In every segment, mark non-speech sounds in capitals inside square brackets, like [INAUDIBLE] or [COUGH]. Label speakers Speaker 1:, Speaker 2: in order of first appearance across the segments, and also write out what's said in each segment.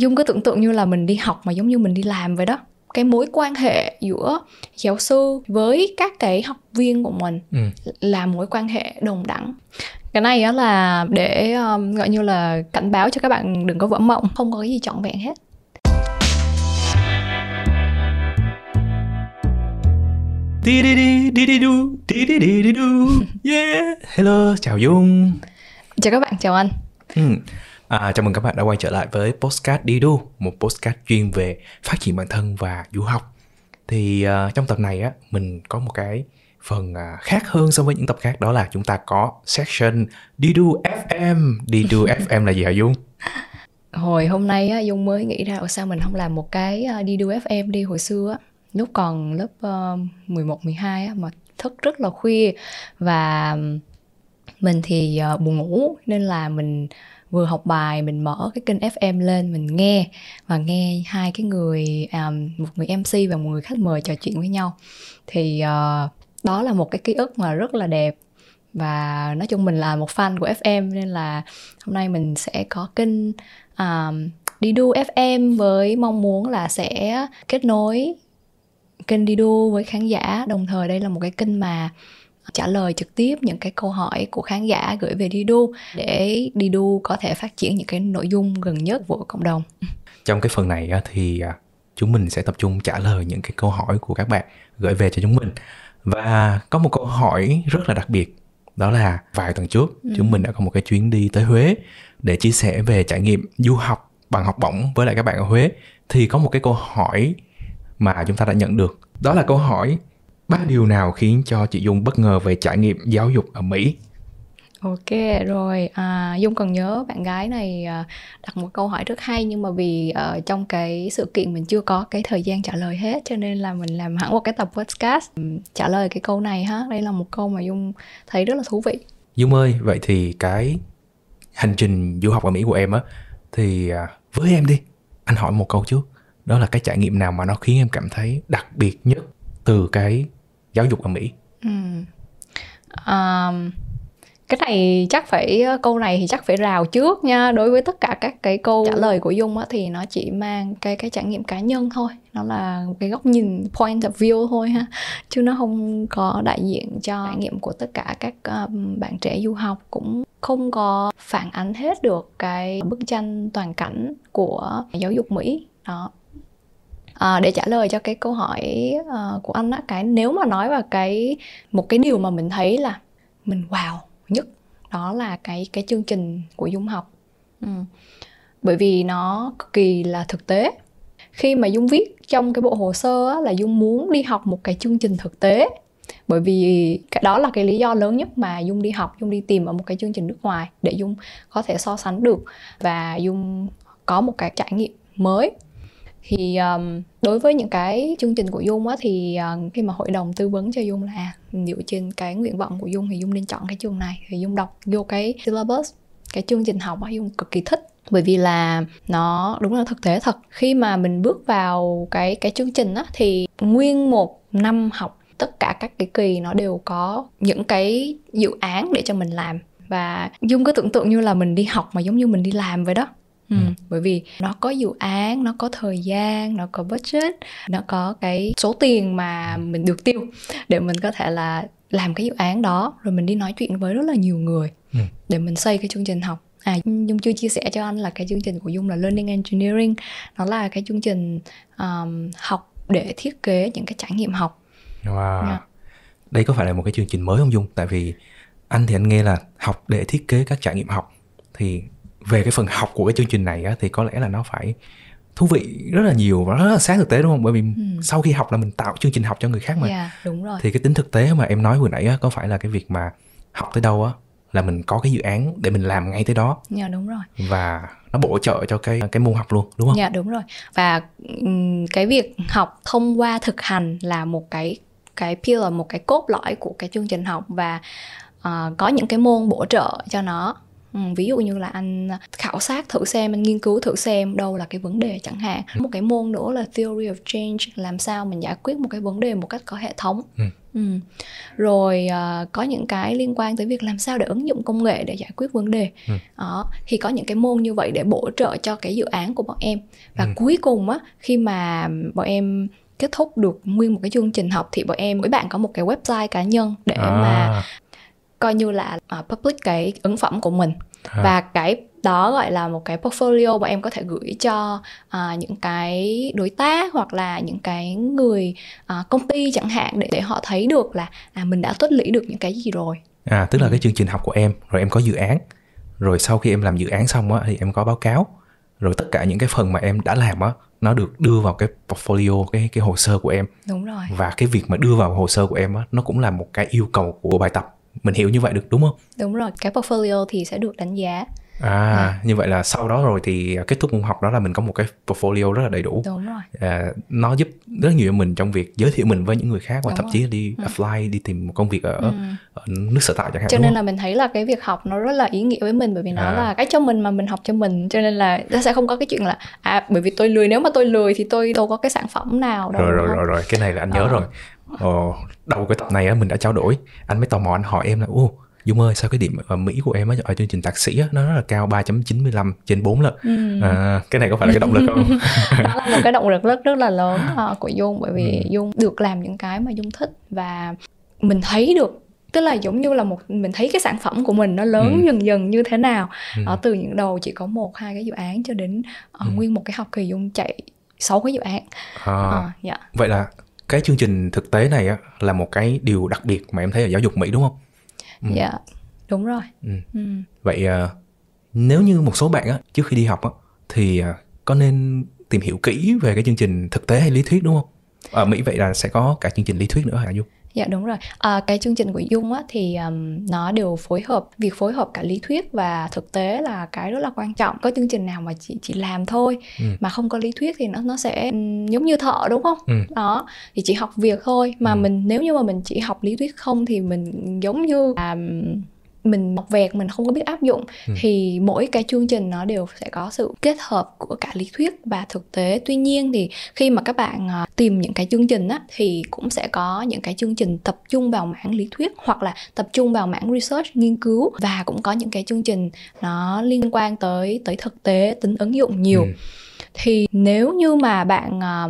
Speaker 1: dung cứ tưởng tượng như là mình đi học mà giống như mình đi làm vậy đó. Cái mối quan hệ giữa giáo sư với các cái học viên của mình ừ. là mối quan hệ đồng đẳng. Cái này á là để um, gọi như là cảnh báo cho các bạn đừng có vỡ mộng không có cái gì trọn vẹn hết.
Speaker 2: Đi đi đi đi đi đu đi đi đi đi đu. [LAUGHS] Yeah. Hello chào dung.
Speaker 1: Chào các bạn chào anh. Ừ.
Speaker 2: À, chào mừng các bạn đã quay trở lại với Postcard Đi Đu, một postcard chuyên về phát triển bản thân và du học. Thì uh, trong tập này á, mình có một cái phần uh, khác hơn so với những tập khác đó là chúng ta có section Đi Đu FM. Đi Đu [LAUGHS] FM là gì hả Dung?
Speaker 1: Hồi hôm nay á, Dung mới nghĩ ra sao mình không làm một cái uh, Đi Đu FM đi hồi xưa á. Lúc còn lớp uh, 11, 12 á, mà thức rất là khuya và mình thì uh, buồn ngủ nên là mình vừa học bài mình mở cái kênh FM lên mình nghe và nghe hai cái người um, một người MC và một người khách mời trò chuyện với nhau. Thì uh, đó là một cái ký ức mà rất là đẹp. Và nói chung mình là một fan của FM nên là hôm nay mình sẽ có kênh um, đi đu FM với mong muốn là sẽ kết nối kênh đi đu với khán giả. Đồng thời đây là một cái kênh mà trả lời trực tiếp những cái câu hỏi của khán giả gửi về đi đu để đi đu có thể phát triển những cái nội dung gần nhất của cộng đồng.
Speaker 2: Trong cái phần này thì à, chúng mình sẽ tập trung trả lời những cái câu hỏi của các bạn gửi về cho chúng mình. Và có một câu hỏi rất là đặc biệt đó là vài tuần trước ừ. chúng mình đã có một cái chuyến đi tới Huế để chia sẻ về trải nghiệm du học bằng học bổng với lại các bạn ở Huế. Thì có một cái câu hỏi mà chúng ta đã nhận được đó là câu hỏi ba điều nào khiến cho chị Dung bất ngờ về trải nghiệm giáo dục ở Mỹ?
Speaker 1: Ok rồi à, Dung còn nhớ bạn gái này à, đặt một câu hỏi rất hay nhưng mà vì uh, trong cái sự kiện mình chưa có cái thời gian trả lời hết cho nên là mình làm hẳn một cái tập podcast trả lời cái câu này ha. Đây là một câu mà Dung thấy rất là thú vị.
Speaker 2: Dung ơi vậy thì cái hành trình du học ở Mỹ của em á thì à, với em đi. Anh hỏi một câu trước. Đó là cái trải nghiệm nào mà nó khiến em cảm thấy đặc biệt nhất từ cái giáo dục ở Mỹ? Ừ.
Speaker 1: Um, cái này chắc phải câu này thì chắc phải rào trước nha. Đối với tất cả các cái câu trả lời. của dung á thì nó chỉ mang cái cái trải nghiệm cá nhân thôi. Nó là cái góc nhìn point of view thôi ha. Chứ nó không có đại diện cho trải nghiệm của tất cả các um, bạn trẻ du học. Cũng không có phản ánh hết được cái bức tranh toàn cảnh của giáo dục mỹ. Đó à, để trả lời cho cái câu hỏi uh, của anh á cái nếu mà nói vào cái một cái điều mà mình thấy là mình wow nhất đó là cái cái chương trình của dung học. Ừ. bởi vì nó cực kỳ là thực tế. Khi mà dung viết trong cái bộ hồ sơ á, là dung muốn đi học một cái chương trình thực tế. Bởi vì cái đó là cái lý do lớn nhất mà dung đi học dung đi tìm ở một cái chương trình nước ngoài để dung có thể so sánh được. Và dung có một cái trải nghiệm mới thì um, đối với những cái chương trình của dung á thì uh, khi mà hội đồng tư vấn cho dung là dựa trên cái nguyện vọng của dung thì dung nên chọn cái trường này. Thì dung đọc vô cái syllabus cái chương trình học á dung cực kỳ thích. Bởi vì là nó đúng là thực tế thật. Khi mà mình bước vào cái cái chương trình á thì nguyên một năm học tất cả các cái kỳ nó đều có những cái dự án để cho mình làm. Và dung cứ tưởng tượng như là mình đi học mà giống như mình đi làm vậy đó. Ừ. ừ. bởi vì nó có dự án nó có thời gian nó có budget nó có cái số tiền mà mình được tiêu để mình có thể là làm cái dự án đó rồi mình đi nói chuyện với rất là nhiều người ừ. để mình xây cái chương trình học à dung chưa chia sẻ cho anh là cái chương trình của dung là learning engineering nó là cái chương trình um, học để thiết kế những cái trải nghiệm học
Speaker 2: wow yeah. Dạ. đây có phải là một cái chương trình mới không dung tại vì anh thì anh nghe là học để thiết kế các trải nghiệm học thì về cái phần học của cái chương trình này á, thì có lẽ là nó phải thú vị rất là nhiều và rất là sáng thực tế đúng không? Bởi vì ừ. sau khi học là mình tạo chương trình học cho người khác mà.
Speaker 1: Yeah, dạ, đúng rồi.
Speaker 2: thì cái tính thực tế mà em nói vừa nãy á, có phải là cái việc mà học tới đâu á là mình có cái dự án để mình làm ngay tới đó.
Speaker 1: Dạ đúng rồi.
Speaker 2: Và nó bổ trợ cho cái cái môn học luôn đúng không?
Speaker 1: Dạ đúng rồi. Và cái việc học thông qua thực hành là một cái cái pillar một cái cốt lõi của cái chương trình học và uh, có những cái môn bổ trợ cho nó ừ, ví dụ như là anh khảo sát thử xem anh nghiên cứu thử xem đâu là cái vấn đề chẳng hạn
Speaker 2: Ừ.
Speaker 1: một cái môn nữa là theory of change làm sao mình giải quyết một cái vấn đề một cách có hệ thống
Speaker 2: Ừ.
Speaker 1: Ừ. rồi ờ, có những cái liên quan tới việc làm sao để ứng dụng công nghệ để giải quyết vấn đề
Speaker 2: Ừ.
Speaker 1: đó thì có những cái môn như vậy để bổ trợ cho cái dự án của bọn em và
Speaker 2: Ừ.
Speaker 1: cuối cùng á khi mà bọn em kết thúc được nguyên một cái chương trình học thì bọn em mỗi bạn có một cái website cá nhân để mà
Speaker 2: à,
Speaker 1: coi như là à, public cái ứng phẩm của mình.
Speaker 2: À,
Speaker 1: và cái đó gọi là một cái portfolio bọn em có thể gửi cho à, những cái đối tác hoặc là những cái người à, công ty chẳng hạn để để họ thấy được là à mình đã tích lũy được những cái gì rồi.
Speaker 2: À tức là
Speaker 1: Ừ.
Speaker 2: cái chương trình học của em rồi em có dự án. Rồi sau khi em làm dự án xong á thì em có báo cáo. Rồi tất cả những cái phần mà em đã làm á nó được đưa vào cái portfolio cái cái hồ sơ của em.
Speaker 1: Đúng rồi.
Speaker 2: Và cái việc mà đưa vào hồ sơ của em á nó cũng là một cái yêu cầu của bài tập mình hiểu như vậy được đúng không
Speaker 1: đúng rồi cái portfolio thì sẽ được đánh giá
Speaker 2: à như vậy là sau đó rồi thì kết thúc môn học đó là mình có một cái portfolio rất là đầy đủ
Speaker 1: đúng rồi
Speaker 2: à, nó giúp rất nhiều mình trong việc giới thiệu mình với những người khác và
Speaker 1: Đúng
Speaker 2: thậm
Speaker 1: rồi.
Speaker 2: chí là đi apply đi tìm một công việc ở,
Speaker 1: Ừ.
Speaker 2: ở nước sở tại chẳng hạn
Speaker 1: cho nên
Speaker 2: không?
Speaker 1: là mình thấy là cái việc học nó rất là ý nghĩa với mình bởi vì nó
Speaker 2: À.
Speaker 1: là cách cho mình mà mình học cho mình cho nên là nó sẽ không có cái chuyện là à bởi vì tôi lười nếu mà tôi lười thì tôi đâu có cái sản phẩm nào đâu
Speaker 2: rồi rồi rồi rồi cái này là anh nhớ
Speaker 1: Ờ.
Speaker 2: rồi ờ, đầu cái tập này á mình đã trao đổi anh mới tò mò anh hỏi em là ô Dung ơi sao cái điểm ở Mỹ của em á ở chương trình thạc sĩ á nó rất là cao 3.95 trên 4 lần
Speaker 1: Ừ.
Speaker 2: à, cái này có phải là cái động lực không [LAUGHS]
Speaker 1: đó là một cái động lực rất rất là lớn ờ, của Dung bởi vì
Speaker 2: Ừ.
Speaker 1: Dung được làm những cái mà Dung thích và mình thấy được tức là giống như là một mình thấy cái sản phẩm của mình nó lớn
Speaker 2: Ừ.
Speaker 1: dần dần như thế nào
Speaker 2: Ừ.
Speaker 1: ở từ những đầu chỉ có một hai cái dự án cho đến ờ,
Speaker 2: Ừ.
Speaker 1: nguyên một cái học kỳ Dung chạy sáu cái dự án
Speaker 2: à,
Speaker 1: Ờ, dạ
Speaker 2: vậy là cái chương trình thực tế này á là một cái điều đặc biệt mà em thấy ở giáo dục Mỹ đúng không Ừ.
Speaker 1: dạ đúng rồi
Speaker 2: Ừ.
Speaker 1: ừ.
Speaker 2: Vậy à, nếu như một số bạn á, trước khi đi học á, thì à, có nên tìm hiểu kỹ về cái chương trình thực tế hay lý thuyết đúng không? Ở Mỹ vậy là sẽ có cả chương trình lý thuyết nữa hả Dung?
Speaker 1: Dạ đúng rồi. À, cái chương trình của Dung á thì um, nó đều phối hợp việc phối hợp cả lý thuyết và thực tế là cái rất là quan trọng. Có chương trình nào mà chỉ chỉ làm thôi
Speaker 2: Ừ.
Speaker 1: mà không có lý thuyết thì nó nó sẽ um, giống như thợ đúng không?
Speaker 2: Ừ.
Speaker 1: Đó thì chỉ học việc thôi mà
Speaker 2: Ừ.
Speaker 1: mình nếu như mà mình chỉ học lý thuyết không thì mình giống như um, mình học vẹt mình không có biết áp dụng
Speaker 2: Ừ.
Speaker 1: thì mỗi cái chương trình nó đều sẽ có sự kết hợp của cả lý thuyết và thực tế tuy nhiên thì khi mà các bạn à, tìm những cái chương trình á thì cũng sẽ có những cái chương trình tập trung vào mảng lý thuyết hoặc là tập trung vào mảng research nghiên cứu và cũng có những cái chương trình nó liên quan tới tới thực tế tính ứng dụng nhiều
Speaker 2: Ừ.
Speaker 1: thì nếu như mà bạn à,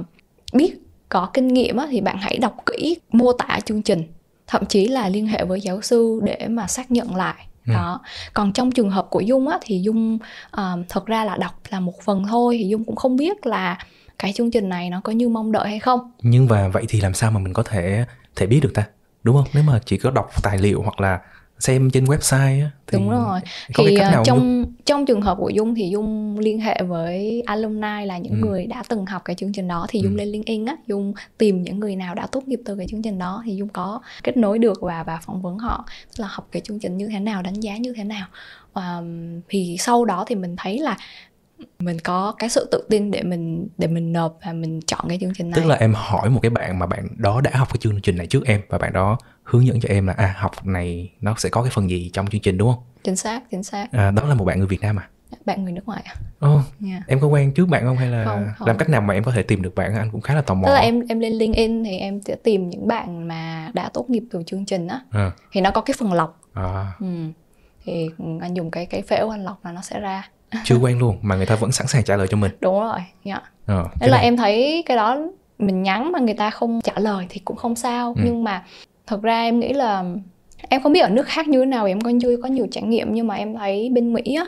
Speaker 1: biết có kinh nghiệm á, thì bạn hãy đọc kỹ mô tả chương trình thậm chí là liên hệ với giáo sư để mà xác nhận lại
Speaker 2: Ừ.
Speaker 1: đó còn trong trường hợp của dung á thì dung à, thật ra là đọc là một phần thôi thì dung cũng không biết là cái chương trình này nó có như mong đợi hay không
Speaker 2: Nhưng và vậy thì làm sao mà mình có thể thể biết được ta? Đúng không? Nếu mà chỉ có đọc tài liệu hoặc là xem trên website á, thì
Speaker 1: đúng rồi
Speaker 2: có
Speaker 1: thì
Speaker 2: cái cách
Speaker 1: à,
Speaker 2: nào không Dung?
Speaker 1: trong trong trường hợp của dung thì dung liên hệ với alumni là những
Speaker 2: Ừ.
Speaker 1: người đã từng học cái chương trình đó thì dung
Speaker 2: Ừ.
Speaker 1: lên linkedin á dung tìm những người nào đã tốt nghiệp từ cái chương trình đó thì dung có kết nối được và và phỏng vấn họ tức là học cái chương trình như thế nào đánh giá như thế nào và thì sau đó thì mình thấy là mình có cái sự tự tin để mình để mình nộp và mình chọn cái chương trình này
Speaker 2: Tức là em hỏi một cái bạn mà bạn đó đã học cái chương trình này trước em và bạn đó hướng dẫn cho em là à học này nó sẽ có cái phần gì trong chương trình đúng không?
Speaker 1: chính xác chính xác
Speaker 2: À, đó là một bạn người Việt Nam à?
Speaker 1: bạn người nước ngoài à
Speaker 2: Ồ,
Speaker 1: yeah.
Speaker 2: em có quen trước bạn không hay là
Speaker 1: Không, không.
Speaker 2: làm cách nào mà em có thể tìm được bạn anh cũng khá là tò mò
Speaker 1: tức là em em lên linkedin thì em sẽ tìm những bạn mà đã tốt nghiệp từ chương trình á
Speaker 2: à,
Speaker 1: thì nó có cái phần lọc
Speaker 2: à,
Speaker 1: ừ. thì anh dùng cái cái phễu anh lọc là nó sẽ ra [LAUGHS]
Speaker 2: chưa quen luôn mà người ta vẫn sẵn sàng trả lời cho mình
Speaker 1: đúng rồi dạ
Speaker 2: ờ,
Speaker 1: Thế
Speaker 2: cái
Speaker 1: là
Speaker 2: này-
Speaker 1: em thấy cái đó mình nhắn mà người ta không trả lời thì cũng không sao
Speaker 2: Ừ.
Speaker 1: nhưng mà thật ra em nghĩ là em không biết ở nước khác như thế nào em còn chưa có nhiều trải nghiệm nhưng mà em thấy bên Mỹ á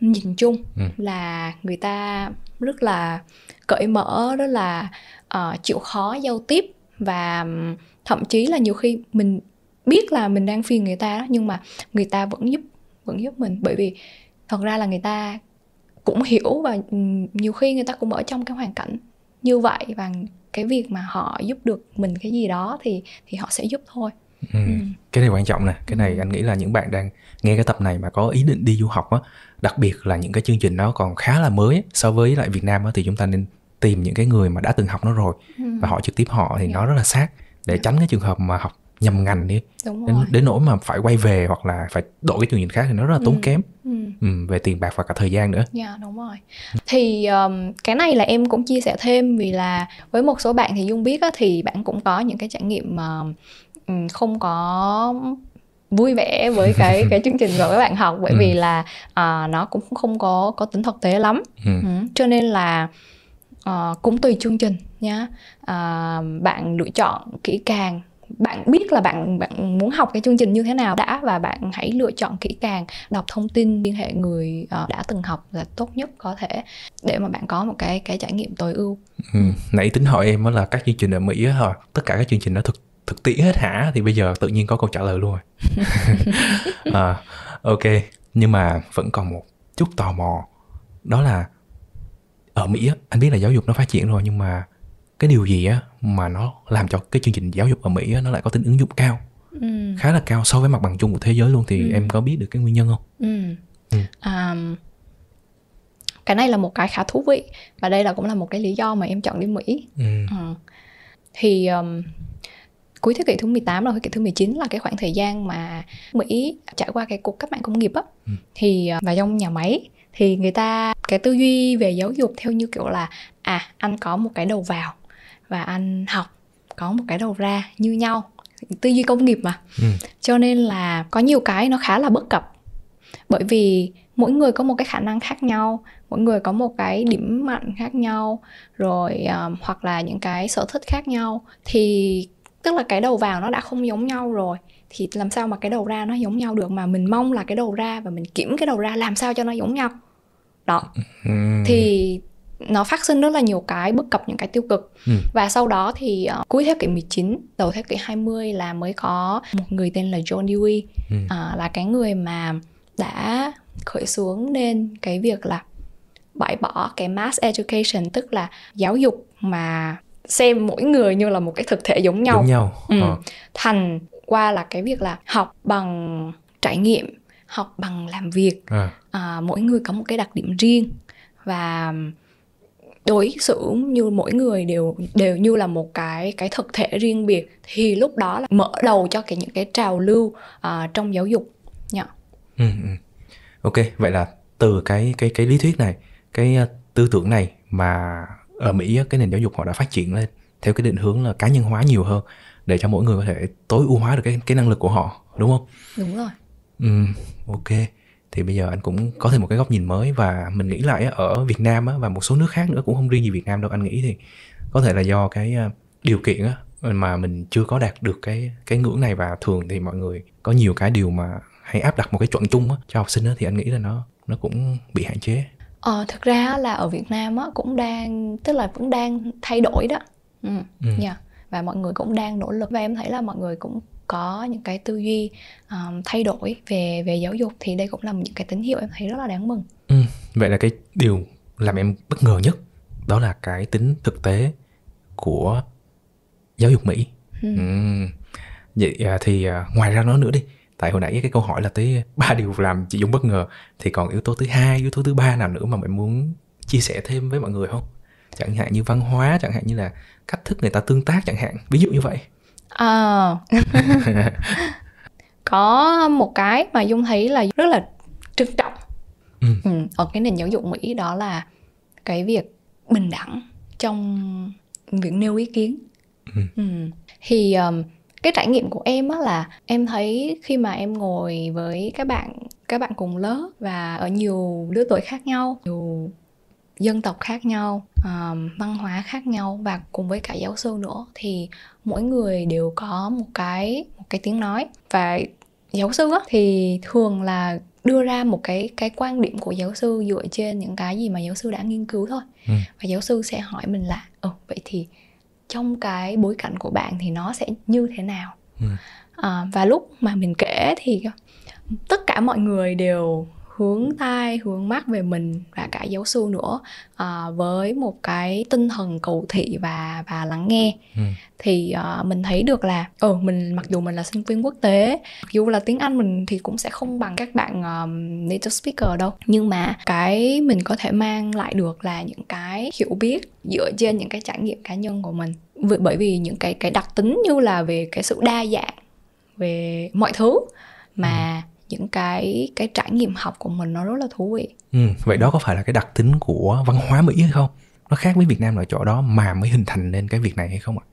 Speaker 1: nhìn chung
Speaker 2: Ừ.
Speaker 1: là người ta rất là cởi mở rất là ờ, chịu khó giao tiếp và thậm chí là nhiều khi mình biết là mình đang phiền người ta đó nhưng mà người ta vẫn giúp vẫn giúp mình bởi vì thật ra là người ta cũng hiểu và nhiều khi người ta cũng ở trong cái hoàn cảnh như vậy và cái việc mà họ giúp được mình cái gì đó thì thì họ sẽ giúp thôi
Speaker 2: ừ.
Speaker 1: Ừ.
Speaker 2: cái này quan trọng nè cái này
Speaker 1: Ừ.
Speaker 2: anh nghĩ là những bạn đang nghe cái tập này mà có ý định đi du học á đặc biệt là những cái chương trình đó còn khá là mới so với lại Việt Nam á, thì chúng ta nên tìm những cái người mà đã từng học nó rồi
Speaker 1: Ừ.
Speaker 2: và hỏi trực tiếp họ thì
Speaker 1: Dạ.
Speaker 2: nó rất là sát để
Speaker 1: Dạ.
Speaker 2: tránh cái trường hợp mà học nhầm ngành đi
Speaker 1: đúng
Speaker 2: đến,
Speaker 1: rồi
Speaker 2: đến nỗi mà phải quay về hoặc là phải đổi cái chương trình khác thì nó rất là tốn
Speaker 1: Ừ.
Speaker 2: kém
Speaker 1: ừ.
Speaker 2: ừ, về tiền bạc và cả thời gian nữa
Speaker 1: Dạ đúng rồi. Thì um, cái này là em cũng chia sẻ thêm vì là với một số bạn thì Dung biết á, thì bạn cũng có những cái trải nghiệm mà ừm, không có vui vẻ với [LAUGHS] cái cái chương trình mà các bạn học bởi
Speaker 2: Ừ.
Speaker 1: vì là à, nó cũng không có có tính thực tế lắm.
Speaker 2: ừ.
Speaker 1: Ừ, cho nên là ờ, cũng tùy chương trình nhá. À, bạn lựa chọn kỹ càng bạn biết là bạn bạn muốn học cái chương trình như thế nào đã và bạn hãy lựa chọn kỹ càng đọc thông tin liên hệ người ờ, đã từng học là tốt nhất có thể để mà bạn có một cái cái trải nghiệm tối ưu.
Speaker 2: Ừ. nãy tính hỏi em á là các chương trình ở Mỹ hả? Tất cả các chương trình nó thực thực tiễn hết hả? Thì bây giờ tự nhiên có câu trả lời luôn rồi. [LAUGHS] [LAUGHS] À, ok nhưng mà vẫn còn một chút tò mò. Đó là ở Mỹ anh biết là giáo dục nó phát triển rồi nhưng mà cái điều gì á mà nó làm cho cái chương trình giáo dục ở Mỹ á nó lại có tính ứng dụng cao
Speaker 1: ừ.
Speaker 2: khá là cao so với mặt bằng chung của thế giới luôn thì
Speaker 1: Ừ.
Speaker 2: em có biết được cái nguyên nhân không
Speaker 1: Ừ.
Speaker 2: Ừ.
Speaker 1: À, cái này là một cái khá thú vị và đây là cũng là một cái lý do mà em chọn đi Mỹ
Speaker 2: ừ.
Speaker 1: Ừ. Thì um, cuối thế kỷ thứ 18 và thế kỷ thứ 19 là cái khoảng thời gian mà Mỹ trải qua cái cuộc cách mạng công nghiệp á
Speaker 2: Ừ.
Speaker 1: thì uh, và trong nhà máy thì người ta cái tư duy về giáo dục theo như kiểu là à anh có một cái đầu vào và anh học có một cái đầu ra như nhau tư duy công nghiệp mà.
Speaker 2: Ừ.
Speaker 1: cho nên là có nhiều cái nó khá là bất cập. Bởi vì mỗi người có một cái khả năng khác nhau mỗi người có một cái điểm mạnh khác nhau rồi um, hoặc là những cái sở thích khác nhau. Thì tức là cái đầu vào nó đã không giống nhau rồi thì làm sao mà cái đầu ra nó giống nhau được? Mà mình mong là cái đầu ra và mình kiểm cái đầu ra làm sao cho nó giống nhau. Đó.
Speaker 2: Ừ.
Speaker 1: thì nó phát sinh rất là nhiều cái bất cập những cái tiêu cực
Speaker 2: Ừ.
Speaker 1: và sau đó thì uh, cuối thế kỷ 19 đầu thế kỷ 20 là mới có một người tên là John Dewey
Speaker 2: Ừ.
Speaker 1: à, là cái người mà đã khởi xướng nên cái việc là bãi bỏ cái mass education tức là giáo dục mà xem mỗi người như là một cái thực thể giống nhau
Speaker 2: giống nhau
Speaker 1: Ừ.
Speaker 2: Ờ.
Speaker 1: thành qua là cái việc là học bằng trải nghiệm học bằng làm việc
Speaker 2: À.
Speaker 1: à, mỗi người có một cái đặc điểm riêng và đối xử như mỗi người đều đều như là một cái cái thực thể riêng biệt thì lúc đó là mở đầu cho cái những cái trào lưu à, trong giáo dục nhỉ
Speaker 2: Ừ, ừ. Ok, vậy là từ cái cái cái lý thuyết này, cái uh, tư tưởng này mà ở Mỹ cái nền giáo dục họ đã phát triển lên theo cái định hướng là cá nhân hóa nhiều hơn để cho mỗi người có thể tối ưu hóa được cái cái năng lực của họ, đúng không?
Speaker 1: đúng rồi
Speaker 2: Ừ, ok. Thì bây giờ anh cũng có thêm một cái góc nhìn mới và mình nghĩ lại ở Việt Nam và một số nước khác nữa cũng không riêng gì Việt Nam đâu anh nghĩ thì có thể là do cái uh, điều kiện mà mình chưa có đạt được cái cái ngưỡng này và thường thì mọi người có nhiều cái điều mà hay áp đặt một cái chuẩn chung cho học sinh thì anh nghĩ là nó nó cũng bị hạn chế.
Speaker 1: ờ, thực ra là ở Việt Nam á, cũng đang tức là vẫn đang thay đổi đó ừ.
Speaker 2: Ừ.
Speaker 1: nha và mọi người cũng đang nỗ lực và em thấy là mọi người cũng có những cái tư duy um, thay đổi về về giáo dục thì đây cũng là những cái tín hiệu em thấy rất là đáng mừng
Speaker 2: Ừ, vậy là cái điều làm em bất ngờ nhất đó là cái tính thực tế của giáo dục Mỹ.
Speaker 1: Ừ.
Speaker 2: Ừm. Vậy à, thì à, ngoài ra nó nữa đi, tại hồi nãy cái câu hỏi là tới ba điều làm chị Dung bất ngờ, thì còn yếu tố thứ hai, yếu tố thứ ba nào nữa mà bạn muốn chia sẻ thêm với mọi người không? Chẳng hạn như văn hóa, chẳng hạn như là cách thức người ta tương tác chẳng hạn, ví dụ như vậy.
Speaker 1: À. [LAUGHS] có một cái mà Dung thấy là rất là trân trọng
Speaker 2: Ừ.
Speaker 1: ừ, ở cái nền giáo dục Mỹ đó là cái việc bình đẳng trong việc nêu ý kiến
Speaker 2: Ừ.
Speaker 1: Ừ. thì um, cái trải nghiệm của em á là em thấy khi mà em ngồi với các bạn các bạn cùng lớp và ở nhiều lứa tuổi khác nhau nhiều dân tộc khác nhau um, văn hóa khác nhau và cùng với cả giáo sư nữa thì mỗi người đều có một cái một cái tiếng nói và giáo sư á, thì thường là đưa ra một cái cái quan điểm của giáo sư dựa trên những cái gì mà giáo sư đã nghiên cứu thôi
Speaker 2: Ừ.
Speaker 1: và giáo sư sẽ hỏi mình là ờ vậy thì trong cái bối cảnh của bạn thì nó sẽ như thế nào
Speaker 2: Ừ.
Speaker 1: à, và lúc mà mình kể thì tất cả mọi người đều hướng tai hướng mắt về mình và cả giáo sư nữa à, với một cái tinh thần cầu thị và và lắng nghe
Speaker 2: Ừ.
Speaker 1: thì à, mình thấy được là ừ mình mặc dù mình là sinh viên quốc tế mặc dù là tiếng anh mình thì cũng sẽ không bằng các bạn um, native speaker đâu nhưng mà cái mình có thể mang lại được là những cái hiểu biết dựa trên những cái trải nghiệm cá nhân của mình Vì- bởi vì những cái cái đặc tính như là về cái sự đa dạng về mọi thứ mà ừ. Những cái cái trải nghiệm học của mình nó rất là thú vị.
Speaker 2: Ừ, vậy đó có phải là cái đặc tính của văn hóa mỹ hay không? Nó khác với việt nam ở chỗ đó mà mới hình thành nên cái việc này hay không ạ?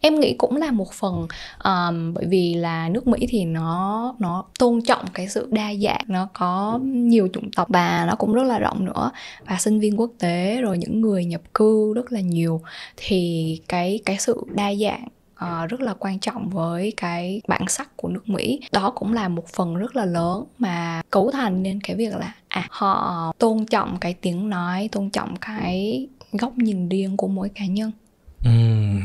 Speaker 1: Em nghĩ cũng là một phần um, bởi vì là nước mỹ thì nó nó tôn trọng cái sự đa dạng nó có nhiều chủng tộc và nó cũng rất là rộng nữa. Và sinh viên quốc tế rồi những người nhập cư rất là nhiều. Thì cái cái sự đa dạng uh, rất là quan trọng với cái bản sắc của nước Mỹ. Đó cũng là một phần rất là lớn mà cấu thành nên cái việc là à họ tôn trọng cái tiếng nói tôn trọng cái góc nhìn riêng của mỗi cá nhân.
Speaker 2: Uhm,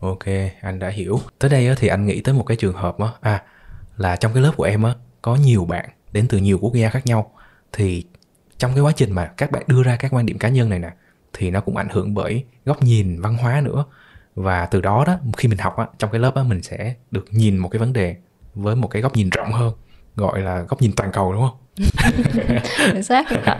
Speaker 2: ok anh đã hiểu. Tới đây thì anh nghĩ tới một cái trường hợp á à là trong cái lớp của em á có nhiều bạn đến từ nhiều quốc gia khác nhau. Thì trong cái quá trình mà các bạn đưa ra các quan điểm cá nhân này nè thì nó cũng ảnh hưởng bởi góc nhìn văn hóa nữa và từ đó đó khi mình học á, trong cái lớp á, mình sẽ được nhìn một cái vấn đề với một cái góc nhìn rộng hơn gọi là góc nhìn toàn cầu đúng không? [LAUGHS]
Speaker 1: Chính xác. [LAUGHS]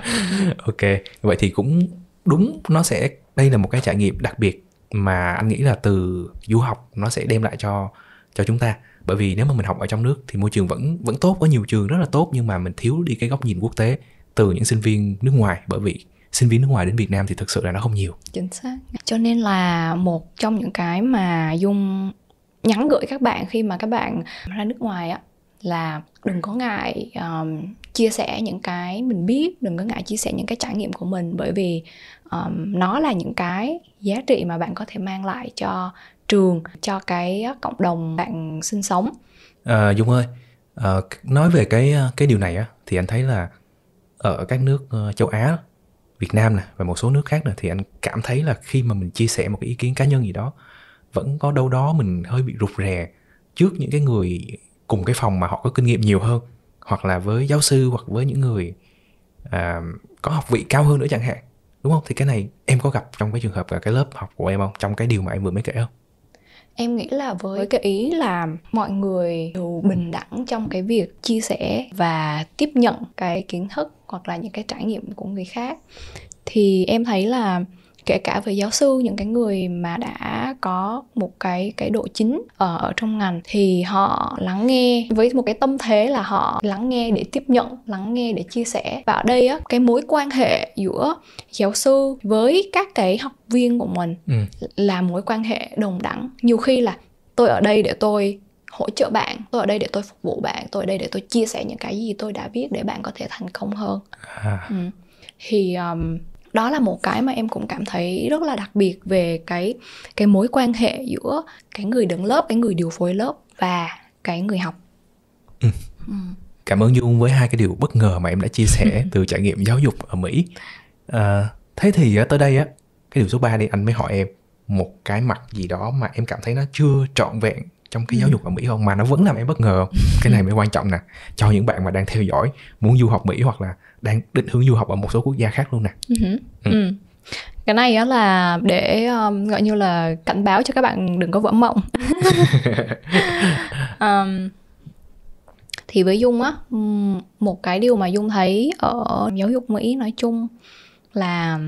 Speaker 2: Ok vậy thì cũng đúng nó sẽ đây là một cái trải nghiệm đặc biệt mà anh nghĩ là từ du học nó sẽ đem lại cho cho chúng ta. Bởi vì nếu mà mình học ở trong nước thì môi trường vẫn vẫn tốt có nhiều trường rất là tốt nhưng mà mình thiếu đi cái góc nhìn quốc tế từ những sinh viên nước ngoài. Bởi vì sinh viên nước ngoài đến Việt Nam thì thực sự là nó không nhiều.
Speaker 1: Chính xác. Cho nên là một trong những cái mà dung nhắn gửi các bạn khi mà các bạn ra nước ngoài á là đừng có ngại um, chia sẻ những cái mình biết đừng có ngại chia sẻ những cái trải nghiệm của mình bởi vì um, nó là những cái giá trị mà bạn có thể mang lại cho trường cho cái cộng đồng bạn sinh sống.
Speaker 2: À, dung ơi à, nói về cái cái điều này á thì anh thấy là ở các nước uh, châu á Việt Nam nè và một số nước khác nữa thì anh cảm thấy là khi mà mình chia sẻ một cái ý kiến cá nhân gì đó vẫn có đâu đó mình hơi bị rụt rè trước những cái người cùng cái phòng mà họ có kinh nghiệm nhiều hơn hoặc là với giáo sư hoặc với những người à, có học vị cao hơn nữa chẳng hạn đúng không? Thì cái này em có gặp trong cái trường hợp ở cái lớp học của em không? Trong cái điều mà em vừa mới kể không?
Speaker 1: Em nghĩ là với cái ý là mọi người đều bình đẳng trong cái việc chia sẻ và tiếp nhận cái kiến thức hoặc là những cái trải nghiệm của người khác. Thì em thấy là kể cả về giáo sư những cái người mà đã có một cái cái độ chính ở, ở trong ngành thì họ lắng nghe với một cái tâm thế là họ lắng nghe để tiếp nhận lắng nghe để chia sẻ. Và ở đây á cái mối quan hệ giữa giáo sư với các cái học viên của mình ừ. là mối quan hệ đồng đẳng. Nhiều khi là tôi ở đây để tôi hỗ trợ bạn tôi ở đây để tôi phục vụ bạn tôi ở đây để tôi chia sẻ những cái gì tôi đã biết để bạn có thể thành công hơn à. ừ. thì um, đó là một cái mà em cũng cảm thấy rất là đặc biệt về cái cái mối quan hệ giữa cái người đứng lớp cái người điều phối lớp và cái người học
Speaker 2: ừ. Ừ. cảm ơn dung với hai cái điều bất ngờ mà em đã chia sẻ [LAUGHS] từ trải nghiệm giáo dục ở mỹ à, thế thì tới đây á cái điều số 3 đi anh mới hỏi em một cái mặt gì đó mà em cảm thấy nó chưa trọn vẹn trong cái giáo ừ. dục ở Mỹ không mà nó vẫn làm em bất ngờ không? cái này mới quan trọng nè cho những bạn mà đang theo dõi muốn du học Mỹ hoặc là đang định hướng du học ở một số quốc gia khác luôn nè
Speaker 1: ừ. Ừ. cái này á là để um, gọi như là cảnh báo cho các bạn đừng có vỡ mộng [LAUGHS] um, thì với dung á một cái điều mà dung thấy ở giáo dục mỹ nói chung là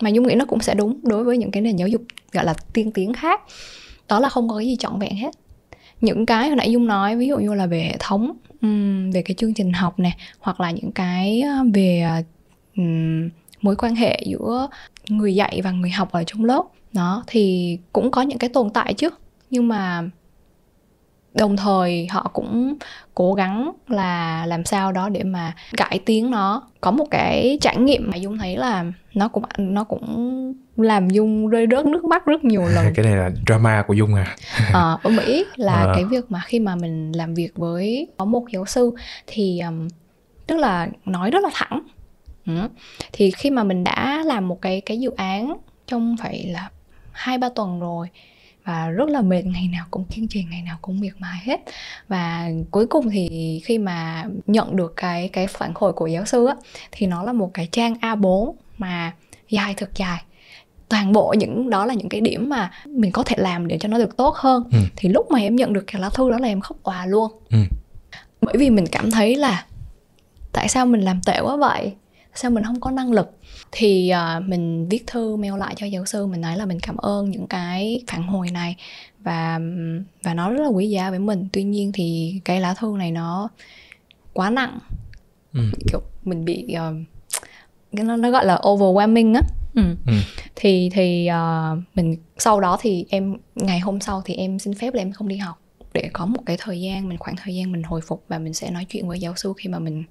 Speaker 1: mà dung nghĩ nó cũng sẽ đúng đối với những cái nền giáo dục gọi là tiên tiến khác đó là không có cái gì trọn vẹn hết. Những cái hồi nãy dung nói ví dụ như là về hệ thống về cái chương trình học này hoặc là những cái ờ, về um, mối quan hệ giữa người dạy và người học ở trong lớp đó thì cũng có những cái tồn tại chứ. Nhưng mà đồng thời họ cũng cố gắng là làm sao đó để mà cải tiến nó có một cái trải nghiệm mà dung thấy là nó cũng nó cũng làm dung rơi rớt nước mắt rất nhiều lần [LAUGHS]
Speaker 2: cái này là drama của dung à,
Speaker 1: à ở mỹ là à. cái việc mà khi mà mình làm việc với có một giáo sư thì um, tức là nói rất là thẳng ừ. thì khi mà mình đã làm một cái cái dự án trong phải là hai ba tuần rồi và rất là mệt ngày nào cũng kiên trì ngày nào cũng miệt mài hết. Và cuối cùng thì khi mà nhận được cái cái phản hồi của giáo sư á thì nó là một cái trang A4 mà dài thật dài. Toàn bộ những đó là những cái điểm mà mình có thể làm để cho nó được tốt hơn. Ừ. thì lúc mà em nhận được cái lá thư đó là em khóc òa luôn. Ừ. bởi vì mình cảm thấy là tại sao mình làm tệ quá vậy sao mình không có năng lực thì uh, mình viết thư mail lại cho giáo sư mình nói là mình cảm ơn những cái phản hồi này và và nó rất là quý giá với mình tuy nhiên thì cái lá thư này nó quá nặng ừ. kiểu mình bị uh, nó nó gọi là overwhelming á ừ. ừ. thì thì uh, mình sau đó thì em ngày hôm sau thì em xin phép là em không đi học để có một cái thời gian mình khoảng thời gian mình hồi phục và mình sẽ nói chuyện với giáo sư khi mà mình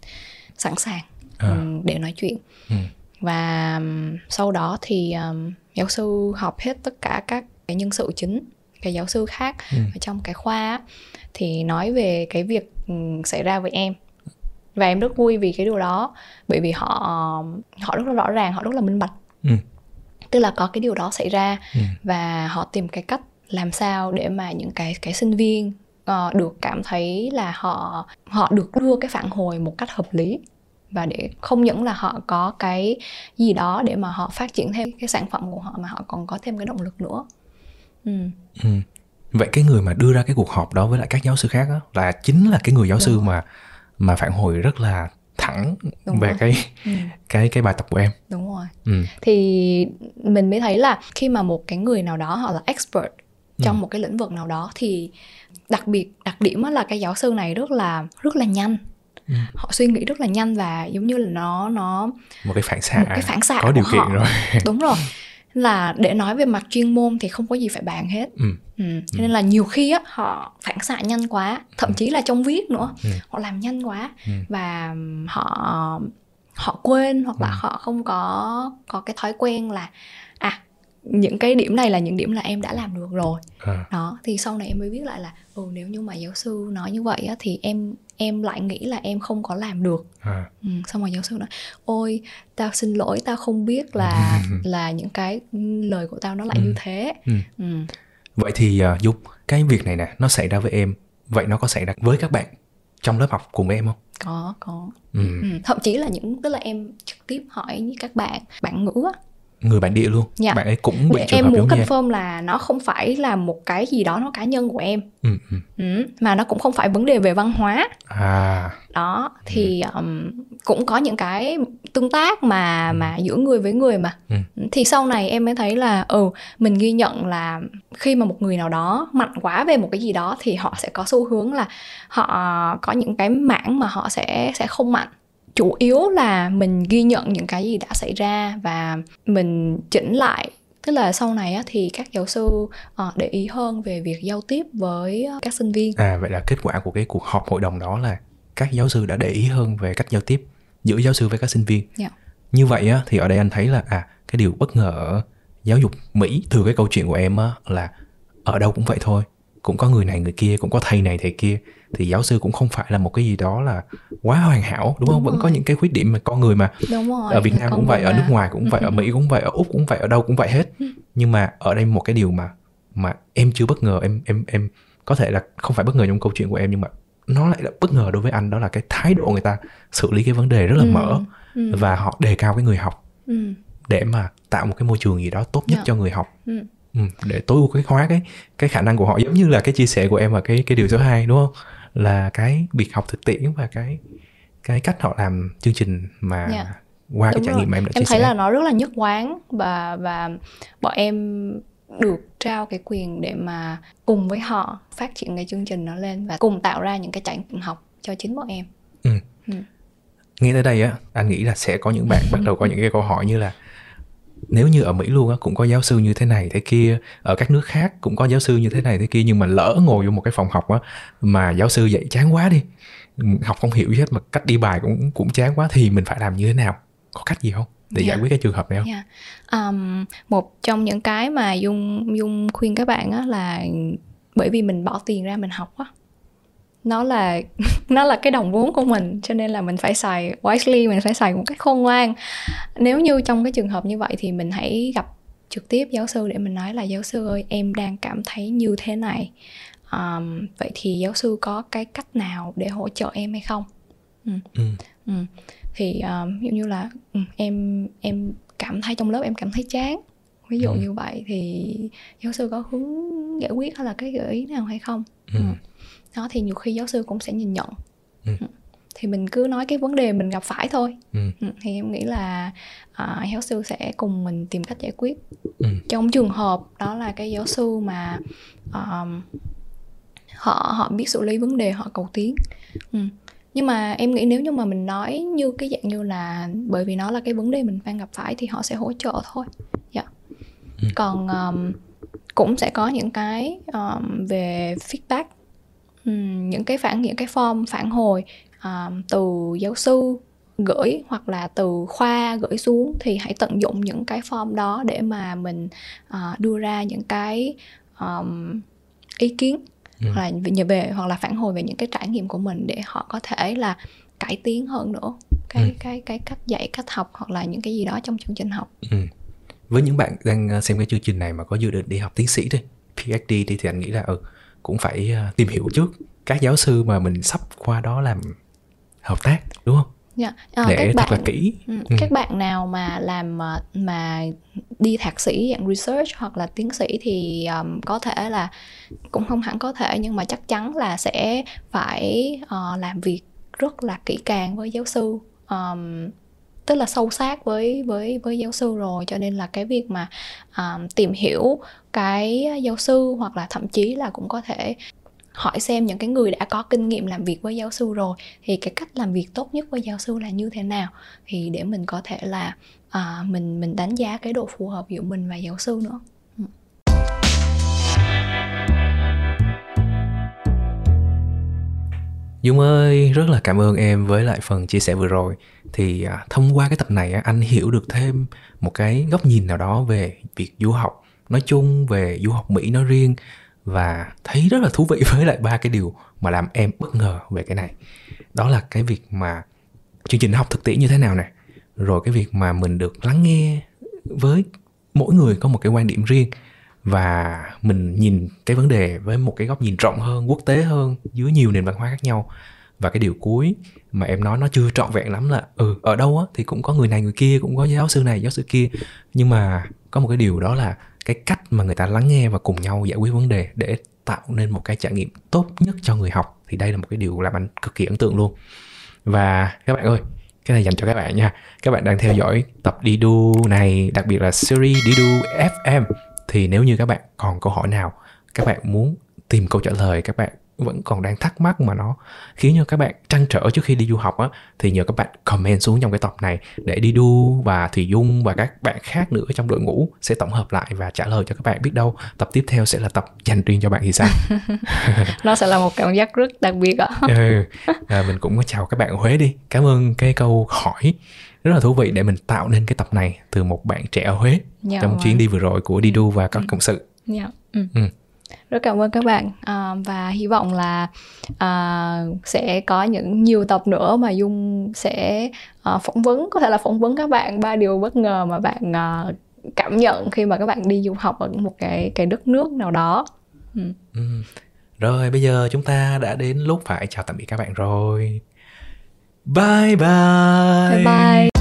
Speaker 1: sẵn sàng à. để nói chuyện ừ. và sau đó thì um, giáo sư học hết tất cả các cái nhân sự chính cái giáo sư khác ừ. ở trong cái khoa thì nói về cái việc xảy ra với em và em rất vui vì cái điều đó bởi vì họ họ rất là rõ ràng họ rất là minh bạch ừ. tức là có cái điều đó xảy ra ừ. và họ tìm cái cách làm sao để mà những cái cái sinh viên uh, được cảm thấy là họ họ được đưa cái phản hồi một cách hợp lý và để không những là họ có cái gì đó để mà họ phát triển thêm cái sản phẩm của họ mà họ còn có thêm cái động lực nữa
Speaker 2: ừ. Ừ. vậy cái người mà đưa ra cái cuộc họp đó với lại các giáo sư khác đó, là chính là cái người giáo Đúng sư rồi. mà mà phản hồi rất là thẳng Đúng về rồi. cái ừ. cái cái bài tập của em
Speaker 1: Đúng rồi. Ừ. Thì mình mới thấy là khi mà một cái người nào đó họ là expert trong ừ. một cái lĩnh vực nào đó thì đặc biệt đặc điểm là cái giáo sư này rất là rất là nhanh ừ. họ suy nghĩ rất là nhanh và giống như là nó nó
Speaker 2: một cái phản xạ
Speaker 1: một cái phản xạ
Speaker 2: có điều kiện họ. rồi [LAUGHS]
Speaker 1: đúng rồi là để nói về mặt chuyên môn thì không có gì phải bàn hết ừ. Ừ. cho nên là nhiều khi á họ phản xạ nhanh quá thậm chí là trong viết nữa ừ. họ làm nhanh quá ừ. và họ họ quên hoặc là ừ. họ không có có cái thói quen là à những cái điểm này là những điểm là em đã làm được rồi à. đó thì sau này em mới biết lại là ừ nếu như mà giáo sư nói như vậy á, thì em em lại nghĩ là em không có làm được à. ừ, xong rồi giáo sư nói ôi tao xin lỗi tao không biết là [LAUGHS] là những cái lời của tao nó lại ừ. như thế ừ.
Speaker 2: Ừ. vậy thì uh, dung cái việc này nè nó xảy ra với em vậy nó có xảy ra với các bạn trong lớp học cùng em không
Speaker 1: có có ừ. Ừ. thậm chí là những tức là em trực tiếp hỏi với các bạn bạn ngữ á
Speaker 2: người bản địa luôn dạ. bạn ấy cũng bị trường
Speaker 1: em
Speaker 2: hợp
Speaker 1: muốn confirm là nó không phải là một cái gì đó nó cá nhân của em ừ, ừ. Ừ, mà nó cũng không phải vấn đề về văn hóa à đó thì ừ. um, cũng có những cái tương tác mà ừ. mà giữa người với người mà ừ. thì sau này em mới thấy là ừ mình ghi nhận là khi mà một người nào đó mạnh quá về một cái gì đó thì họ sẽ có xu hướng là họ có những cái mảng mà họ sẽ sẽ không mạnh chủ yếu là mình ghi nhận những cái gì đã xảy ra và mình chỉnh lại tức là sau này á, thì các giáo sư uh, để ý hơn về việc giao tiếp với các sinh viên
Speaker 2: à vậy là kết quả của cái cuộc họp hội đồng đó là các giáo sư đã để ý hơn về cách giao tiếp giữa giáo sư với các sinh viên yeah. Dạ. như vậy á, thì ở đây anh thấy là à cái điều bất ngờ ở giáo dục mỹ từ cái câu chuyện của em á, là ở đâu cũng vậy thôi cũng có người này người kia cũng có thầy này thầy kia thì giáo sư cũng không phải là một cái gì đó là quá hoàn hảo đúng, đúng không rồi. vẫn có những cái khuyết điểm mà con người mà đúng rồi. ở Việt Nam cũng vậy mà. ở nước ngoài cũng vậy ở Mỹ cũng vậy ở úc cũng vậy ở đâu cũng vậy hết ừ. nhưng mà ở đây một cái điều mà mà em chưa bất ngờ em em em có thể là không phải bất ngờ trong câu chuyện của em nhưng mà nó lại là bất ngờ đối với anh đó là cái thái độ người ta xử lý cái vấn đề rất là ừ. mở ừ. và họ đề cao cái người học ừ. để mà tạo một cái môi trường gì đó tốt nhất yeah. Dạ. cho người học ừ. Ừ, để tối ưu cái hóa cái cái khả năng của họ giống như là cái chia sẻ của em và cái cái điều số 2 đúng không là cái việc học thực tiễn và cái cái cách họ làm chương trình mà yeah. Dạ. qua Đúng cái trải rồi. nghiệm mà em đã
Speaker 1: em
Speaker 2: chia
Speaker 1: thấy
Speaker 2: sẻ.
Speaker 1: là nó rất là nhất quán và và bọn em được trao cái quyền để mà cùng với họ phát triển cái chương trình nó lên và cùng tạo ra những cái trải nghiệm học cho chính bọn em. Ừ.
Speaker 2: Ừ. Nghe tới đây á, anh nghĩ là sẽ có những bạn bắt đầu có những cái câu hỏi như là nếu như ở Mỹ luôn á cũng có giáo sư như thế này thế kia ở các nước khác cũng có giáo sư như thế này thế kia nhưng mà lỡ ngồi vô một cái phòng học á mà giáo sư dạy chán quá đi học không hiểu gì hết mà cách đi bài cũng cũng chán quá thì mình phải làm như thế nào có cách gì không để yeah. giải dạ. quyết cái trường hợp này không? Yeah.
Speaker 1: Dạ. Um, một trong những cái mà dung dung khuyên các bạn á là bởi vì mình bỏ tiền ra mình học á nó là [LAUGHS] nó là cái đồng vốn của mình cho nên là mình phải xài wisely mình phải xài một cách khôn ngoan nếu như trong cái trường hợp như vậy thì mình hãy gặp trực tiếp giáo sư để mình nói là giáo sư ơi em đang cảm thấy như thế này um, vậy thì giáo sư có cái cách nào để hỗ trợ em hay không ừ. Ừ. Ừ. thì um, ví dụ như là um, em em cảm thấy trong lớp em cảm thấy chán ví dụ ừ. như vậy thì giáo sư có hướng giải quyết hay là cái gợi ý nào hay không ừ. Ừ đó thì nhiều khi giáo sư cũng sẽ nhìn nhận ừ. ừ. thì mình cứ nói cái vấn đề mình gặp phải thôi
Speaker 2: ừ.
Speaker 1: ừ, thì em nghĩ là uh, giáo sư sẽ cùng mình tìm cách giải quyết
Speaker 2: Ừ.
Speaker 1: trong trường hợp đó là cái giáo sư mà um, họ họ biết xử lý vấn đề họ cầu tiến ừ. nhưng mà em nghĩ nếu như mà mình nói như cái dạng như là bởi vì nó là cái vấn đề mình đang gặp phải thì họ sẽ hỗ trợ thôi dạ
Speaker 2: Ừ.
Speaker 1: còn um, cũng sẽ có những cái um, về feedback um, những cái phản những cái form phản hồi um, từ giáo sư gửi hoặc là từ khoa gửi xuống thì hãy tận dụng những cái form đó để mà mình uh, đưa ra những cái um, ý kiến
Speaker 2: Ừ.
Speaker 1: hoặc là về, về hoặc là phản hồi về những cái trải nghiệm của mình để họ có thể là cải tiến hơn nữa cái
Speaker 2: Ừ.
Speaker 1: cái cái cách dạy cách học hoặc là những cái gì đó trong chương trình học
Speaker 2: Ừ. Với những bạn đang ờ, xem cái chương trình này mà có dự định đi học tiến sĩ đi, PhD đi thì anh nghĩ là ừ cũng phải ờ, tìm hiểu trước các giáo sư mà mình sắp qua đó làm hợp tác đúng không?
Speaker 1: Dạ. À,
Speaker 2: Để
Speaker 1: các
Speaker 2: thật
Speaker 1: bạn
Speaker 2: là kỹ.
Speaker 1: Ừ,
Speaker 2: Ừ.
Speaker 1: các bạn nào mà làm ờ, mà đi thạc sĩ dạng research hoặc là tiến sĩ thì um, có thể là cũng không hẳn có thể nhưng mà chắc chắn là sẽ phải ờ, làm việc rất là kỹ càng với giáo sư um, tức là sâu sát với với với giáo sư rồi cho nên là cái việc mà um, tìm hiểu cái giáo sư hoặc là thậm chí là cũng có thể hỏi xem những cái người đã có kinh nghiệm làm việc với giáo sư rồi thì cái cách làm việc tốt nhất với giáo sư là như thế nào? Thì để mình có thể là à, mình mình đánh giá cái độ phù hợp giữa mình và giáo sư nữa. Ừ.
Speaker 2: Dung ơi, rất là cảm ơn em với lại phần chia sẻ vừa rồi. Thì à, thông qua cái tập này anh hiểu được thêm một cái góc nhìn nào đó về việc du học nói chung, về du học Mỹ nói riêng và thấy rất là thú vị [LAUGHS] với lại ba cái điều mà làm em bất ngờ về cái này. Đó là cái việc mà chương trình học thực tiễn như thế nào này rồi cái việc mà mình được lắng nghe với mỗi người có một cái quan điểm riêng và mình nhìn cái vấn đề với một cái góc nhìn rộng hơn quốc tế hơn dưới nhiều nền văn hóa khác nhau và cái điều cuối mà em nói nó chưa trọn vẹn lắm là ừ ở đâu á thì cũng có người này người kia, cũng có giáo sư này, giáo sư kia. Nhưng mà có một cái điều đó là cái cách mà người ta lắng nghe và cùng nhau giải quyết vấn đề để tạo nên một cái trải nghiệm tốt nhất cho người học thì đây là một cái điều làm anh cực kỳ ấn tượng luôn. Và các bạn ơi, cái này dành cho các bạn nha. Các bạn đang theo dõi tập đi đu này, đặc biệt là series đi đu FM thì nếu như các bạn còn câu hỏi nào, các bạn muốn tìm câu trả lời, các bạn vẫn còn đang thắc mắc mà nó khiến cho các bạn trăn trở trước khi đi du học á thì nhờ các bạn comment xuống trong cái tập này để đi đu và thùy dung và các bạn khác nữa trong đội ngũ sẽ tổng hợp lại và trả lời cho các bạn biết đâu tập tiếp theo sẽ là tập dành riêng cho bạn thì sao [LAUGHS] [LAUGHS]
Speaker 1: nó sẽ là một cảm giác rất đặc biệt ạ
Speaker 2: ừ. à, mình cũng có chào các bạn ở Huế đi cảm ơn cái câu hỏi rất là thú vị để mình tạo nên cái tập này từ một bạn trẻ ở Huế
Speaker 1: Dạ
Speaker 2: trong
Speaker 1: vâng.
Speaker 2: chuyến đi vừa rồi của đi đu và các cộng sự
Speaker 1: Dạ. Ừ.
Speaker 2: Ừ.
Speaker 1: Rất cảm ơn các bạn à, và hy vọng là à, sẽ có những nhiều tập nữa mà Dung sẽ à, phỏng vấn có thể là phỏng vấn các bạn ba điều bất ngờ mà bạn à, cảm nhận khi mà các bạn đi du học ở một cái cái đất nước nào đó. Ừ.
Speaker 2: Ừ. Rồi bây giờ chúng ta đã đến lúc phải chào tạm biệt các bạn rồi. Bye bye.
Speaker 1: Bye bye.